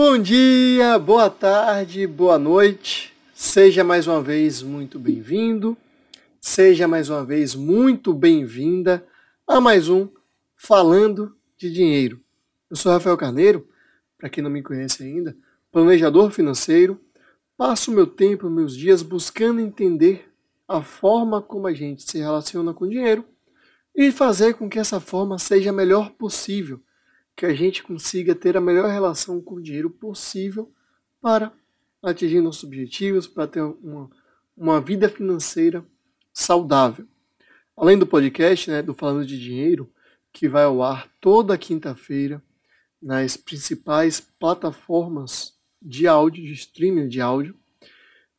Bom dia, boa tarde, boa noite. Seja mais uma vez muito bem-vindo. Seja mais uma vez muito bem-vinda a mais um Falando de Dinheiro. Eu sou Rafael Carneiro, para quem não me conhece ainda, planejador financeiro. Passo meu tempo, meus dias buscando entender a forma como a gente se relaciona com o dinheiro e fazer com que essa forma seja a melhor possível que a gente consiga ter a melhor relação com o dinheiro possível para atingir nossos objetivos, para ter uma, uma vida financeira saudável. Além do podcast, né, do Falando de Dinheiro, que vai ao ar toda quinta-feira nas principais plataformas de áudio, de streaming de áudio,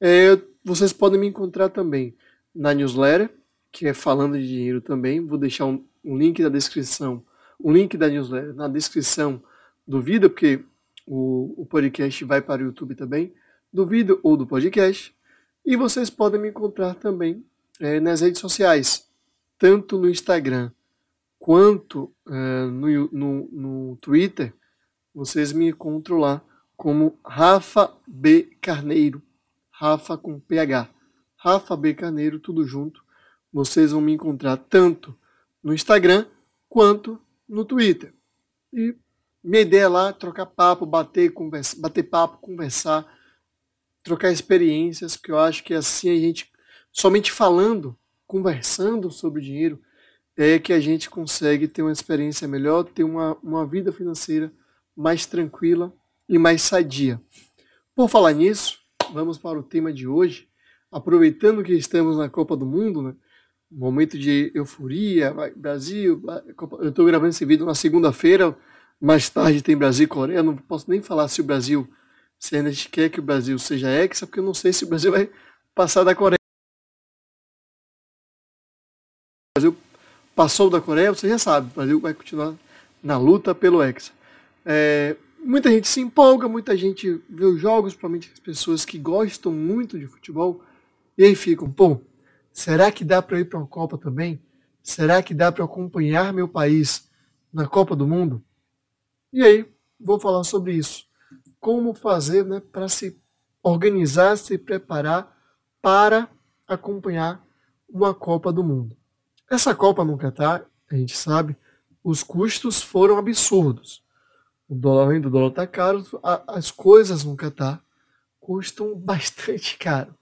é, vocês podem me encontrar também na newsletter, que é Falando de Dinheiro também. Vou deixar um, um link na descrição o link da newsletter na descrição do vídeo, porque o, o podcast vai para o YouTube também, do vídeo ou do podcast. E vocês podem me encontrar também é, nas redes sociais, tanto no Instagram quanto é, no, no, no Twitter. Vocês me encontram lá como Rafa B Carneiro, Rafa com PH. Rafa B Carneiro, tudo junto. Vocês vão me encontrar tanto no Instagram quanto no Twitter. E minha ideia é lá trocar papo, bater, conversa, bater papo, conversar, trocar experiências, porque eu acho que assim a gente, somente falando, conversando sobre dinheiro, é que a gente consegue ter uma experiência melhor, ter uma, uma vida financeira mais tranquila e mais sadia. Por falar nisso, vamos para o tema de hoje. Aproveitando que estamos na Copa do Mundo, né? Momento de euforia, vai, Brasil, eu estou gravando esse vídeo na segunda-feira, mais tarde tem Brasil e Coreia, não posso nem falar se o Brasil, se a gente quer que o Brasil seja hexa, porque eu não sei se o Brasil vai passar da Coreia. O Brasil passou da Coreia, você já sabe, o Brasil vai continuar na luta pelo hexa. É, muita gente se empolga, muita gente vê os jogos, principalmente as pessoas que gostam muito de futebol, e aí ficam, pô, Será que dá para eu ir para uma Copa também? Será que dá para acompanhar meu país na Copa do Mundo? E aí, vou falar sobre isso. Como fazer né, para se organizar, se preparar para acompanhar uma Copa do Mundo. Essa Copa no Catar, a gente sabe, os custos foram absurdos. O dólar, além do dólar estar tá caro, as coisas no Catar custam bastante caro.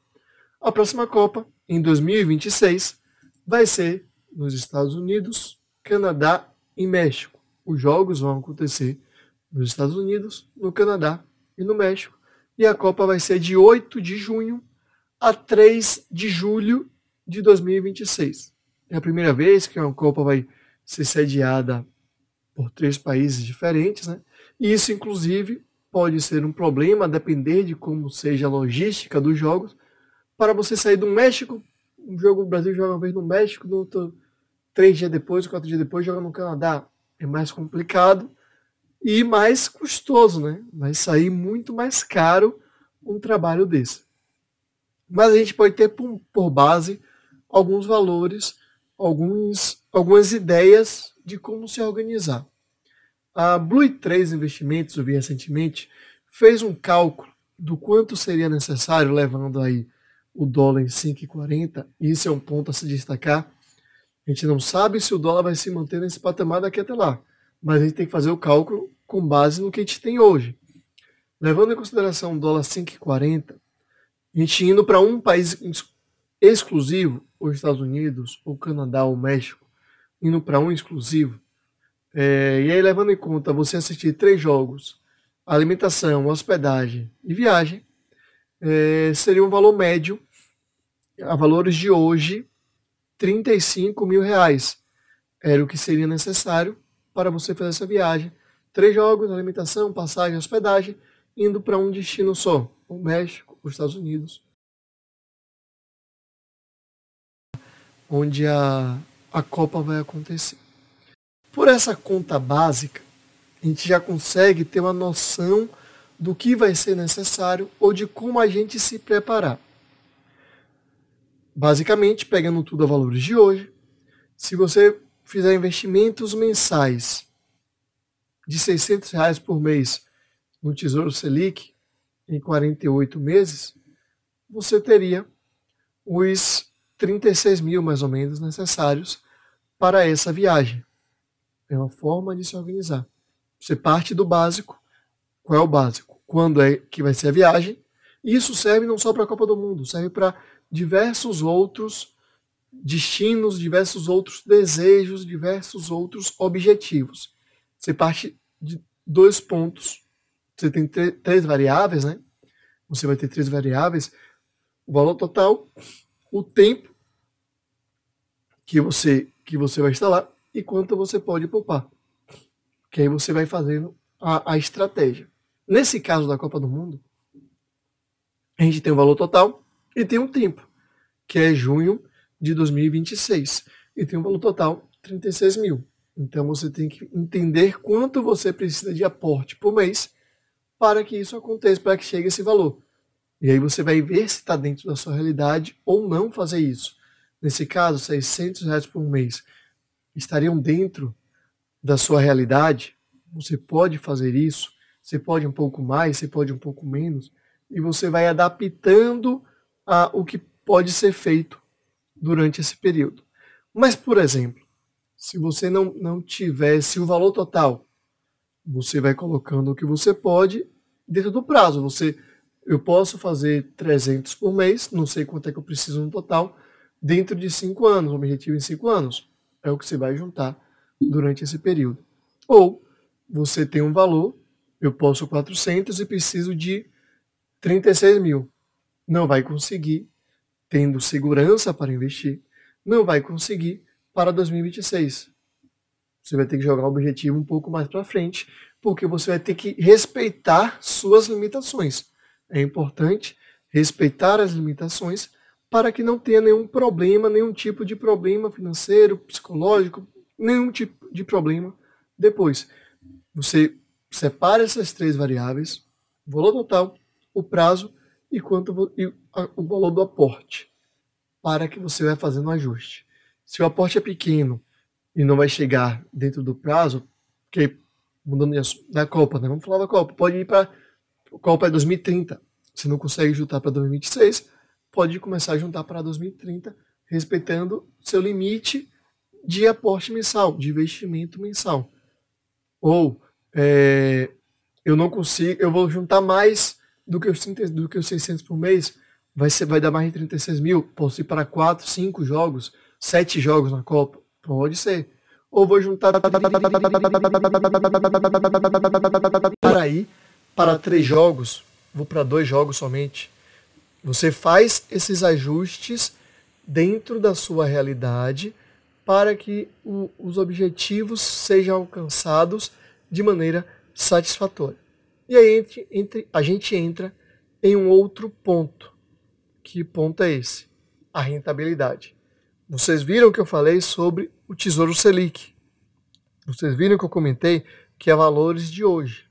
A próxima Copa em 2026 vai ser nos Estados Unidos, Canadá e México. Os jogos vão acontecer nos Estados Unidos, no Canadá e no México. E a Copa vai ser de 8 de junho a 3 de julho de 2026. É a primeira vez que uma Copa vai ser sediada por três países diferentes, né? E isso, inclusive, pode ser um problema, depender de como seja a logística dos jogos, para você sair do México, um jogo o Brasil joga uma vez no México, no outro, três dias depois, quatro dias depois joga no Canadá. É mais complicado e mais custoso, né? Vai sair muito mais caro um trabalho desse. Mas a gente pode ter por, por base alguns valores, alguns, algumas ideias de como se organizar. A Blue 3 Investimentos, eu vi recentemente, fez um cálculo do quanto seria necessário, levando aí o dólar em 5,40, e isso é um ponto a se destacar. A gente não sabe se o dólar vai se manter nesse patamar daqui até lá, mas a gente tem que fazer o cálculo com base no que a gente tem hoje. Levando em consideração o dólar 5,40, a gente indo para um país exclusivo, os Estados Unidos, o Canadá, o México, indo para um exclusivo, é, e aí levando em conta você assistir três jogos, alimentação, hospedagem e viagem, é, seria um valor médio a valores de hoje, 35 mil reais. Era o que seria necessário para você fazer essa viagem. Três jogos, alimentação, passagem, hospedagem, indo para um destino só: o México, os Estados Unidos. Onde a, a Copa vai acontecer. Por essa conta básica, a gente já consegue ter uma noção do que vai ser necessário ou de como a gente se preparar. Basicamente, pegando tudo a valores de hoje, se você fizer investimentos mensais de 600 reais por mês no Tesouro Selic em 48 meses, você teria os 36 mil mais ou menos necessários para essa viagem. É uma forma de se organizar. Você parte do básico. Qual é o básico? Quando é que vai ser a viagem? Isso serve não só para a Copa do Mundo, serve para diversos outros destinos, diversos outros desejos, diversos outros objetivos. Você parte de dois pontos. Você tem três variáveis, né? Você vai ter três variáveis: o valor total, o tempo que você que você vai instalar e quanto você pode poupar. Que aí você vai fazendo a, a estratégia. Nesse caso da Copa do Mundo, a gente tem o valor total e tem um tempo, que é junho de 2026. E tem um valor total 36 mil. Então você tem que entender quanto você precisa de aporte por mês para que isso aconteça, para que chegue esse valor. E aí você vai ver se está dentro da sua realidade ou não fazer isso. Nesse caso, 600 reais por mês estariam dentro da sua realidade. Você pode fazer isso, você pode um pouco mais, você pode um pouco menos, e você vai adaptando a o que pode ser feito durante esse período. Mas, por exemplo, se você não, não tivesse o valor total, você vai colocando o que você pode dentro do prazo. Você, eu posso fazer 300 por mês, não sei quanto é que eu preciso no total, dentro de 5 anos, objetivo em 5 anos. É o que você vai juntar durante esse período. Ou você tem um valor, eu posso 400 e preciso de 36 mil. Não vai conseguir tendo segurança para investir, não vai conseguir para 2026. Você vai ter que jogar o objetivo um pouco mais para frente, porque você vai ter que respeitar suas limitações. É importante respeitar as limitações para que não tenha nenhum problema, nenhum tipo de problema financeiro, psicológico, nenhum tipo de problema depois. Você separa essas três variáveis, o valor total, o prazo e quanto e o valor do aporte para que você vai fazendo um ajuste. Se o aporte é pequeno e não vai chegar dentro do prazo, que mudando da Copa, né? Vamos falar da Copa. Pode ir para a Copa é 2030. Se não consegue juntar para 2026, pode começar a juntar para 2030, respeitando seu limite de aporte mensal, de investimento mensal. Ou é, eu não consigo, eu vou juntar mais do que os, 30, do que os 600 por mês, vai, ser, vai dar mais de 36 mil. Posso ir para 4, 5 jogos, 7 jogos na Copa? Pode ser. Ou vou juntar para ir para três jogos, vou para dois jogos somente. Você faz esses ajustes dentro da sua realidade para que o, os objetivos sejam alcançados de maneira satisfatória. E aí entre, entre, a gente entra em um outro ponto. Que ponto é esse? A rentabilidade. Vocês viram que eu falei sobre o Tesouro Selic. Vocês viram que eu comentei que é valores de hoje.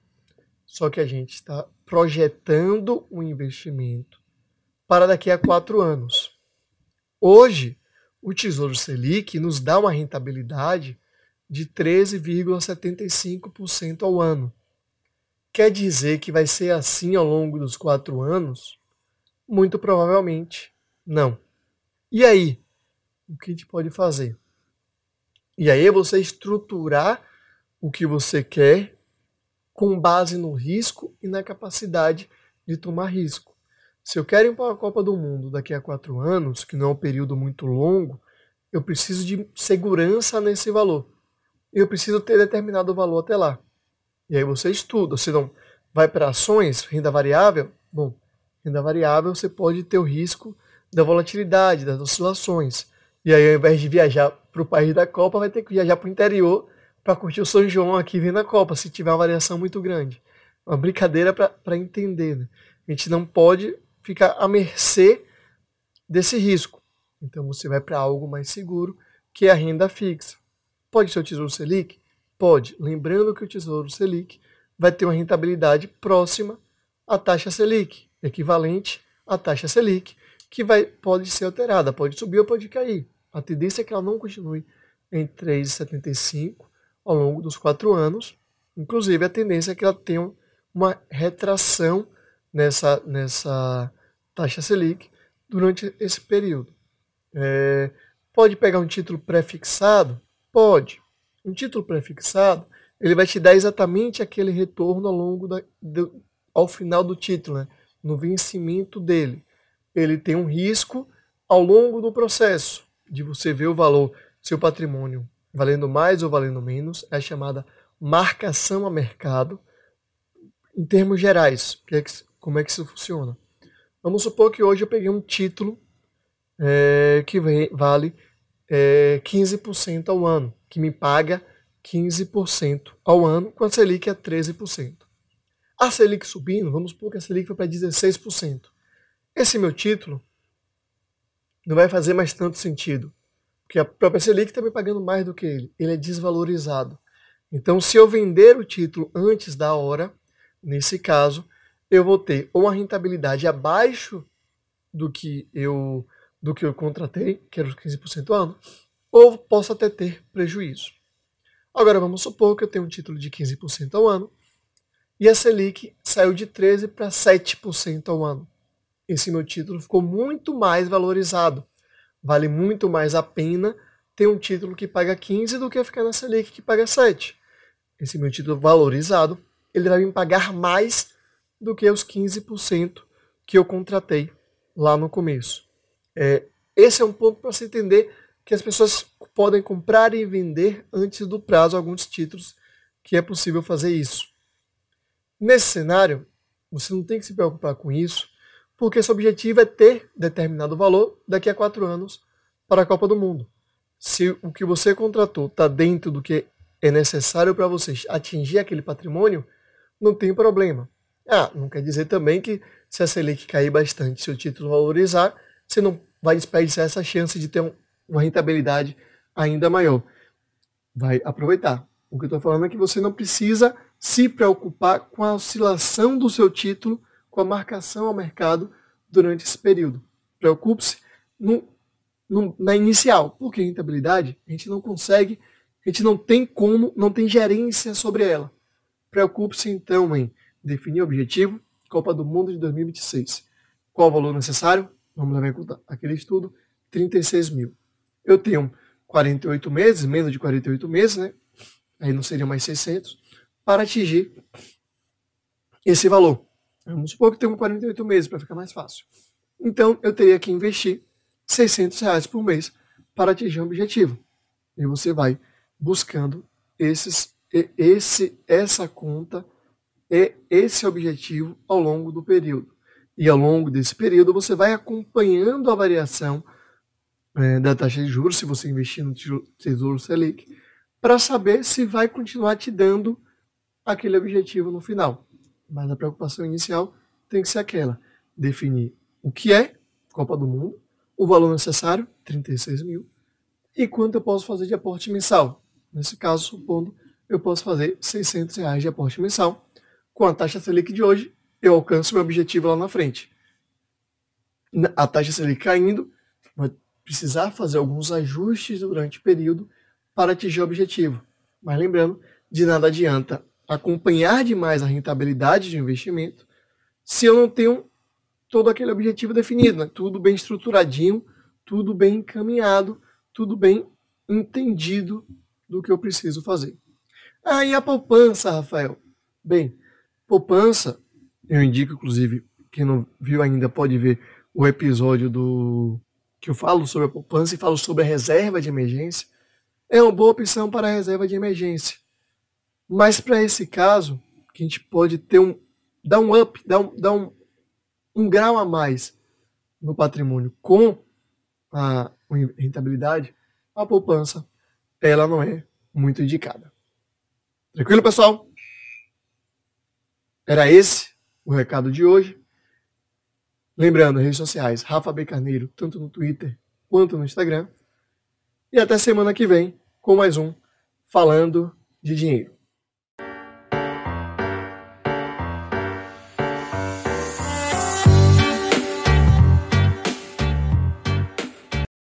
Só que a gente está projetando um investimento para daqui a quatro anos. Hoje, o Tesouro Selic nos dá uma rentabilidade de 13,75% ao ano. Quer dizer que vai ser assim ao longo dos quatro anos? Muito provavelmente não. E aí? O que a gente pode fazer? E aí é você estruturar o que você quer com base no risco e na capacidade de tomar risco. Se eu quero ir para a Copa do Mundo daqui a quatro anos, que não é um período muito longo, eu preciso de segurança nesse valor. Eu preciso ter determinado valor até lá. E aí você estuda, você não vai para ações, renda variável, bom, renda variável você pode ter o risco da volatilidade, das oscilações. E aí, ao invés de viajar para o país da Copa, vai ter que viajar para o interior para curtir o São João aqui vendo a Copa, se tiver uma variação muito grande. Uma brincadeira para entender. Né? A gente não pode ficar à mercê desse risco. Então você vai para algo mais seguro, que é a renda fixa. Pode ser o Tesouro Selic? Pode, lembrando que o Tesouro Selic vai ter uma rentabilidade próxima à taxa Selic, equivalente à taxa Selic, que vai, pode ser alterada, pode subir ou pode cair. A tendência é que ela não continue em 3,75 ao longo dos quatro anos. Inclusive, a tendência é que ela tenha uma retração nessa, nessa taxa Selic durante esse período. É, pode pegar um título pré-fixado? Pode. Um título pré-fixado, ele vai te dar exatamente aquele retorno ao longo da, do, ao final do título, né? no vencimento dele. Ele tem um risco ao longo do processo de você ver o valor, seu patrimônio valendo mais ou valendo menos, é chamada marcação a mercado. Em termos gerais, é como é que isso funciona? Vamos supor que hoje eu peguei um título é, que vale é, 15% ao ano, que me paga 15% ao ano, com a Selic é 13%. A Selic subindo, vamos supor que a Selic foi para 16%. Esse meu título não vai fazer mais tanto sentido, porque a própria Selic está me pagando mais do que ele. Ele é desvalorizado. Então, se eu vender o título antes da hora, nesse caso, eu vou ter ou uma rentabilidade abaixo do que eu do que eu contratei, que era os 15% ao ano, ou posso até ter prejuízo. Agora vamos supor que eu tenho um título de 15% ao ano e a Selic saiu de 13 para 7% ao ano. Esse meu título ficou muito mais valorizado. Vale muito mais a pena ter um título que paga 15 do que ficar na Selic que paga 7. Esse meu título valorizado, ele vai me pagar mais do que os 15% que eu contratei lá no começo. É, esse é um ponto para se entender que as pessoas podem comprar e vender antes do prazo alguns títulos, que é possível fazer isso. Nesse cenário, você não tem que se preocupar com isso, porque seu objetivo é ter determinado valor daqui a quatro anos para a Copa do Mundo. Se o que você contratou está dentro do que é necessário para você atingir aquele patrimônio, não tem problema. Ah, não quer dizer também que se a Selic cair bastante, se o título valorizar, você não vai desperdiçar essa chance de ter um, uma rentabilidade ainda maior. Vai aproveitar. O que eu estou falando é que você não precisa se preocupar com a oscilação do seu título, com a marcação ao mercado durante esse período. Preocupe-se na inicial, porque rentabilidade a gente não consegue, a gente não tem como, não tem gerência sobre ela. Preocupe-se então em definir o objetivo, Copa do Mundo de 2026. Qual o valor necessário? Vamos levar em conta aquele estudo, 36 mil. Eu tenho 48 meses, menos de 48 meses, né? Aí não seriam mais 600, para atingir esse valor. Vamos supor que tenho 48 meses para ficar mais fácil. Então eu teria que investir 600 reais por mês para atingir o um objetivo. E você vai buscando esses, esse, essa conta é esse objetivo ao longo do período. E ao longo desse período você vai acompanhando a variação é, da taxa de juros, se você investir no Tesouro Selic, para saber se vai continuar te dando aquele objetivo no final. Mas a preocupação inicial tem que ser aquela: definir o que é Copa do Mundo, o valor necessário, 36 mil, e quanto eu posso fazer de aporte mensal. Nesse caso, supondo, eu posso fazer 600 reais de aporte mensal com a taxa Selic de hoje, eu alcanço meu objetivo lá na frente. A taxa Selic caindo, vai precisar fazer alguns ajustes durante o período para atingir o objetivo. Mas lembrando, de nada adianta acompanhar demais a rentabilidade de investimento se eu não tenho todo aquele objetivo definido, né? tudo bem estruturadinho, tudo bem encaminhado, tudo bem entendido do que eu preciso fazer. Aí ah, a poupança, Rafael. Bem, Poupança, eu indico, inclusive, quem não viu ainda pode ver o episódio do que eu falo sobre a poupança e falo sobre a reserva de emergência. É uma boa opção para a reserva de emergência. Mas para esse caso, que a gente pode ter um dar um up, dar um, dar um, um grau a mais no patrimônio com a rentabilidade, a poupança ela não é muito indicada. Tranquilo, pessoal? Era esse o recado de hoje. Lembrando, redes sociais, Rafa B. Carneiro, tanto no Twitter quanto no Instagram. E até semana que vem com mais um Falando de Dinheiro.